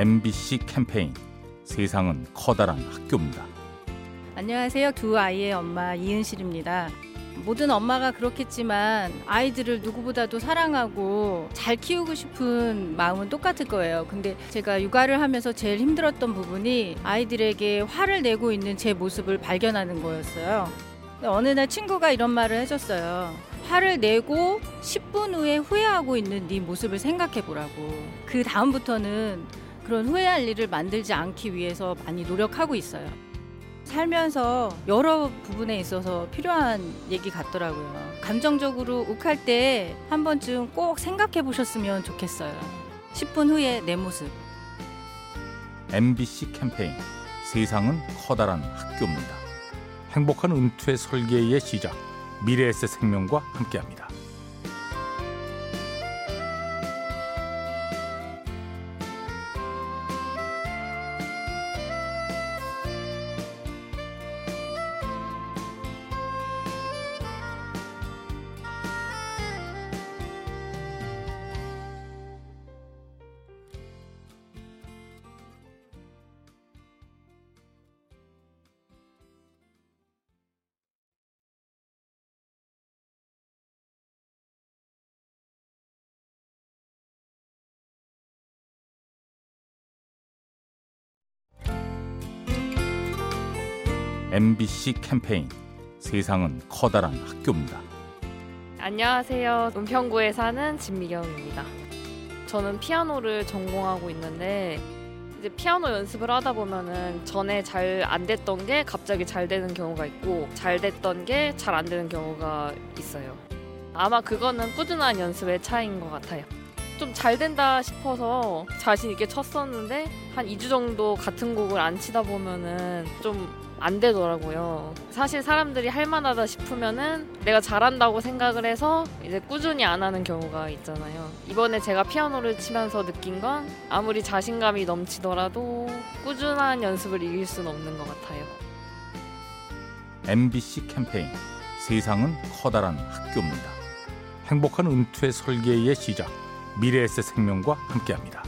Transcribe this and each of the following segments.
MBC 캠페인 세상은 커다란 학교입니다. 안녕하세요. 두 아이의 엄마 이은실입니다. 모든 엄마가 그렇겠지만 아이들을 누구보다도 사랑하고 잘 키우고 싶은 마음은 똑같을 거예요. 근데 제가 육아를 하면서 제일 힘들었던 부분이 아이들에게 화를 내고 있는 제 모습을 발견하는 거였어요. 어느 날 친구가 이런 말을 해줬어요. 화를 내고 10분 후에 후회하고 있는 네 모습을 생각해 보라고. 그 다음부터는 그런 후회할 일을 만들지 않기 위해서 많이 노력하고 있어요. 살면서 여러 부분에 있어서 필요한 얘기 같더라고요. 감정적으로 욱할 때 한 번쯤 꼭 생각해 보셨으면 좋겠어요. 10분 후에 내 모습. MBC 캠페인 세상은 커다란 학교입니다. 행복한 은퇴 설계의 시작 미래에셋 생명과 함께합니다. MBC 캠페인 세상은 커다란 학교입니다. 안녕하세요. 은평구에 사는 진미경입니다. 저는 피아노를 전공하고 있는데 이제 피아노 연습을 하다 보면은 전에 잘 안 됐던 게 갑자기 잘 되는 경우가 있고 잘 됐던 게 잘 안 되는 경우가 있어요. 아마 그거는 꾸준한 연습의 차이인 것 같아요. 좀 잘 된다 싶어서 자신 있게 쳤었는데 한 2주 정도 같은 곡을 안 치다 보면은 좀 안 되더라고요. 사실 사람들이 할 만하다 싶으면은 내가 잘한다고 생각을 해서 이제 꾸준히 안 하는 경우가 있잖아요. 이번에 제가 피아노를 치면서 느낀 건 아무리 자신감이 넘치더라도 꾸준한 연습을 이길 수는 없는 것 같아요. MBC 캠페인 세상은 커다란 학교입니다. 행복한 은퇴 설계의 시작 미래에셋 생명과 함께합니다.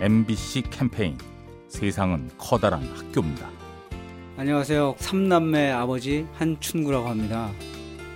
MBC 캠페인 세상은 커다란 학교입니다. 안녕하세요. 삼남매 아버지 한춘구라고 합니다.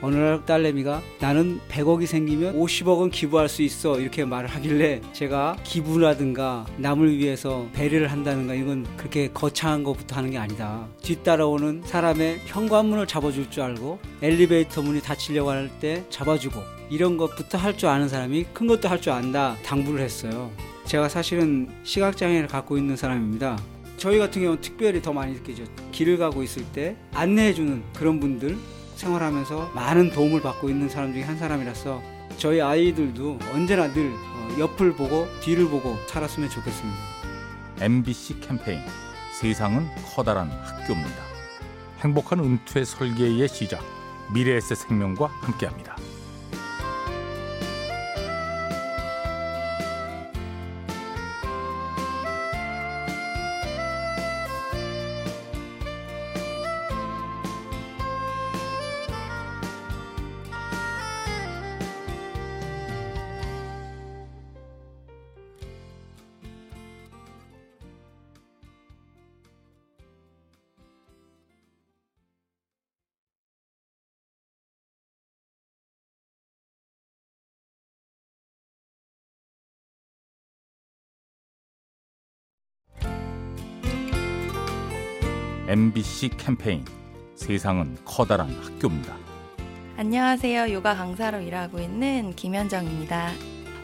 어느 날 딸내미가 나는 100억이 생기면 50억은 기부할 수 있어 이렇게 말을 하길래 제가 기부라든가 남을 위해서 배려를 한다는가 이건 그렇게 거창한 것부터 하는 게 아니다. 뒤따라오는 사람의 현관문을 잡아줄 줄 알고 엘리베이터 문이 닫히려고 할 때 잡아주고 이런 것부터 할 줄 아는 사람이 큰 것도 할 줄 안다 당부를 했어요. 제가 사실은 시각장애를 갖고 있는 사람입니다. 저희 같은 경우는 특별히 더 많이 느끼죠. 길을 가고 있을 때 안내해주는 그런 분들 생활하면서 많은 도움을 받고 있는 사람 중에 한 사람이라서 저희 아이들도 언제나 늘 어, 옆을 보고 뒤를 보고 살았으면 좋겠습니다. MBC 캠페인 세상은 커다란 학교입니다. 행복한 은퇴 설계의 시작 미래에셋 생명과 함께합니다. MBC 캠페인 세상은 커다란 학교입니다. 안녕하세요. 요가 강사로 일하고 있는 김현정입니다.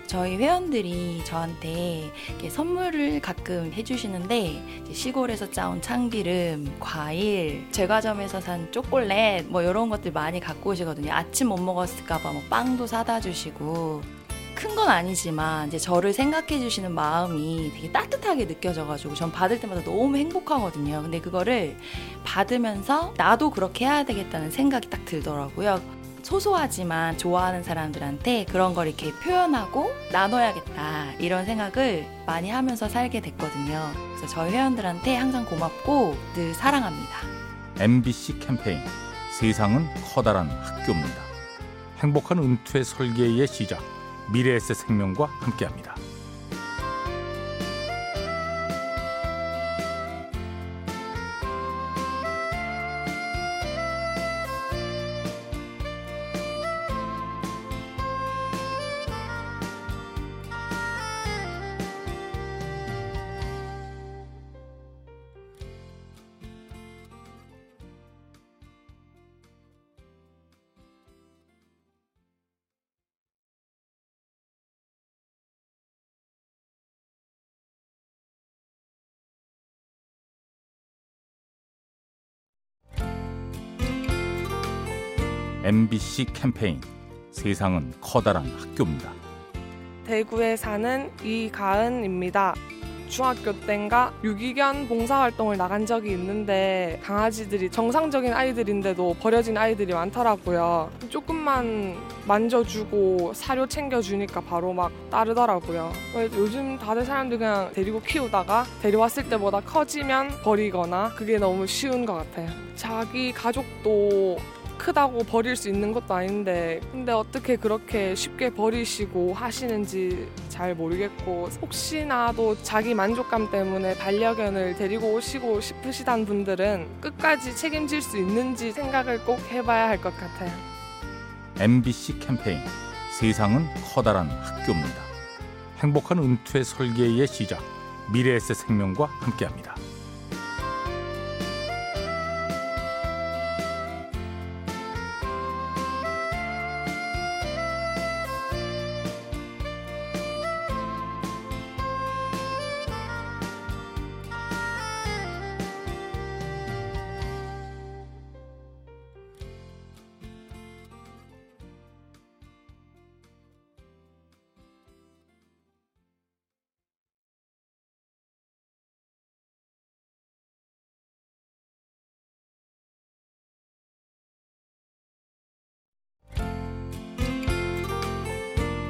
저희 회원들이 저한테 선물을 가끔 해주시는데 시골에서 짜온 참기름, 과일, 제과점에서 산 초콜릿 뭐 이런 것들 많이 갖고 오시거든요. 아침 못 먹었을까봐 뭐 빵도 사다 주시고 큰 건 아니지만 이제 저를 생각해 주시는 마음이 되게 따뜻하게 느껴져가지고 전 받을 때마다 너무 행복하거든요. 근데 그거를 받으면서 나도 그렇게 해야 되겠다는 생각이 딱 들더라고요. 소소하지만 좋아하는 사람들한테 그런 걸 이렇게 표현하고 나눠야겠다 이런 생각을 많이 하면서 살게 됐거든요. 그래서 저희 회원들한테 항상 고맙고 늘 사랑합니다. MBC 캠페인 세상은 커다란 학교입니다. 행복한 은퇴 설계의 시작 미래에셋 생명과 함께합니다. MBC 캠페인 세상은 커다란 학교입니다. 대구에 사는 이가은입니다. 중학교 땐가 유기견 봉사활동을 나간 적이 있는데 강아지들이 정상적인 아이들인데도 버려진 아이들이 많더라고요. 조금만 만져주고 사료 챙겨주니까 바로 막 따르더라고요. 요즘 다들 사람들 그냥 데리고 키우다가 데려왔을 때보다 커지면 버리거나 그게 너무 쉬운 것 같아요. 자기 가족도 크다고 버릴 수 있는 것도 아닌데 근데 어떻게 그렇게 쉽게 버리시고 하시는지 잘 모르겠고 혹시나도 자기 만족감 때문에 반려견을 데리고 오시고 싶으시단 분들은 끝까지 책임질 수 있는지 생각을 꼭 해봐야 할 것 같아요. MBC 캠페인 세상은 커다란 학교입니다. 행복한 은퇴 설계의 시작 미래에셋 생명과 함께합니다.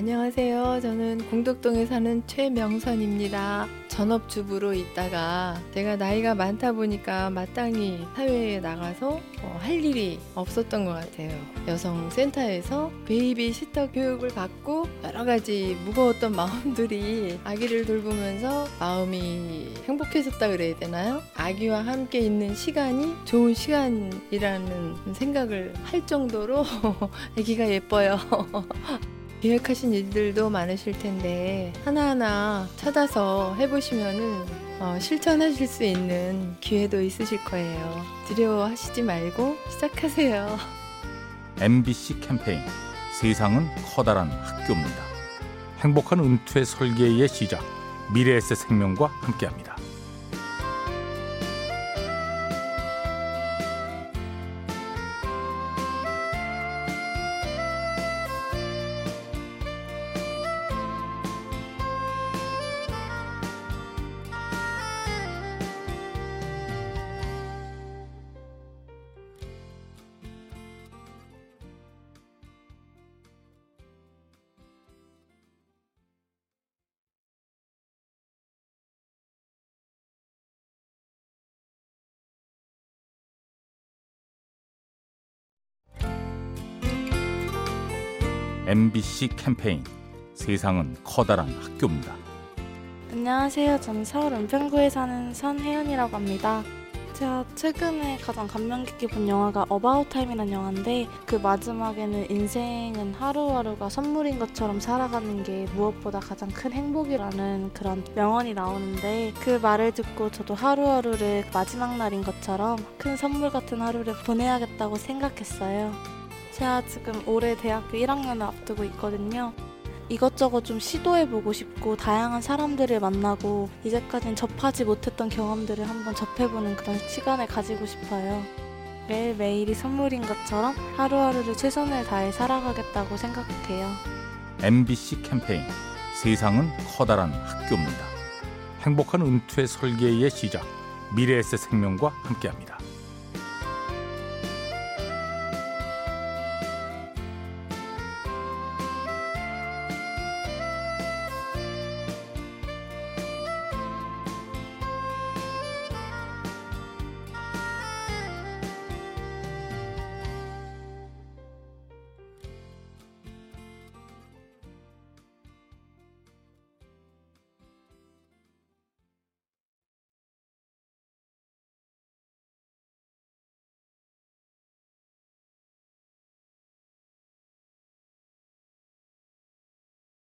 안녕하세요. 저는 공덕동에 사는 최명선입니다. 전업주부로 있다가 제가 나이가 많다 보니까 마땅히 사회에 나가서 어, 할 일이 없었던 것 같아요. 여성센터에서 베이비 시터 교육을 받고 여러 가지 무거웠던 마음들이 아기를 돌보면서 마음이 행복해졌다 그래야 되나요? 아기와 함께 있는 시간이 좋은 시간이라는 생각을 할 정도로 아기가 예뻐요. 계획하신 일들도 많으실 텐데 하나하나 찾아서 해보시면은 어, 실천하실 수 있는 기회도 있으실 거예요. 두려워하시지 말고 시작하세요. MBC 캠페인 세상은 커다란 학교입니다. 행복한 은퇴 설계의 시작 미래에셋 생명과 함께합니다. MBC 캠페인 세상은 커다란 학교입니다. 안녕하세요. 저는 서울 은평구에 사는 선혜연이라고 합니다. 제가 최근에 가장 감명 깊게 본 영화가 About Time이라는 영화인데 그 마지막에는 인생은 하루하루가 선물인 것처럼 살아가는 게 무엇보다 가장 큰 행복이라는 그런 명언이 나오는데 그 말을 듣고 저도 하루하루를 마지막 날인 것처럼 큰 선물 같은 하루를 보내야겠다고 생각했어요. 제가 지금 올해 대학교 1학년을 앞두고 있거든요. 이것저것 좀 시도해보고 싶고 다양한 사람들을 만나고 이제까진 접하지 못했던 경험들을 한번 접해보는 그런 시간을 가지고 싶어요. 매일매일이 선물인 것처럼 하루하루를 최선을 다해 살아가겠다고 생각해요. MBC 캠페인 세상은 커다란 학교입니다. 행복한 은퇴 설계의 시작 미래에셋 생명과 함께합니다.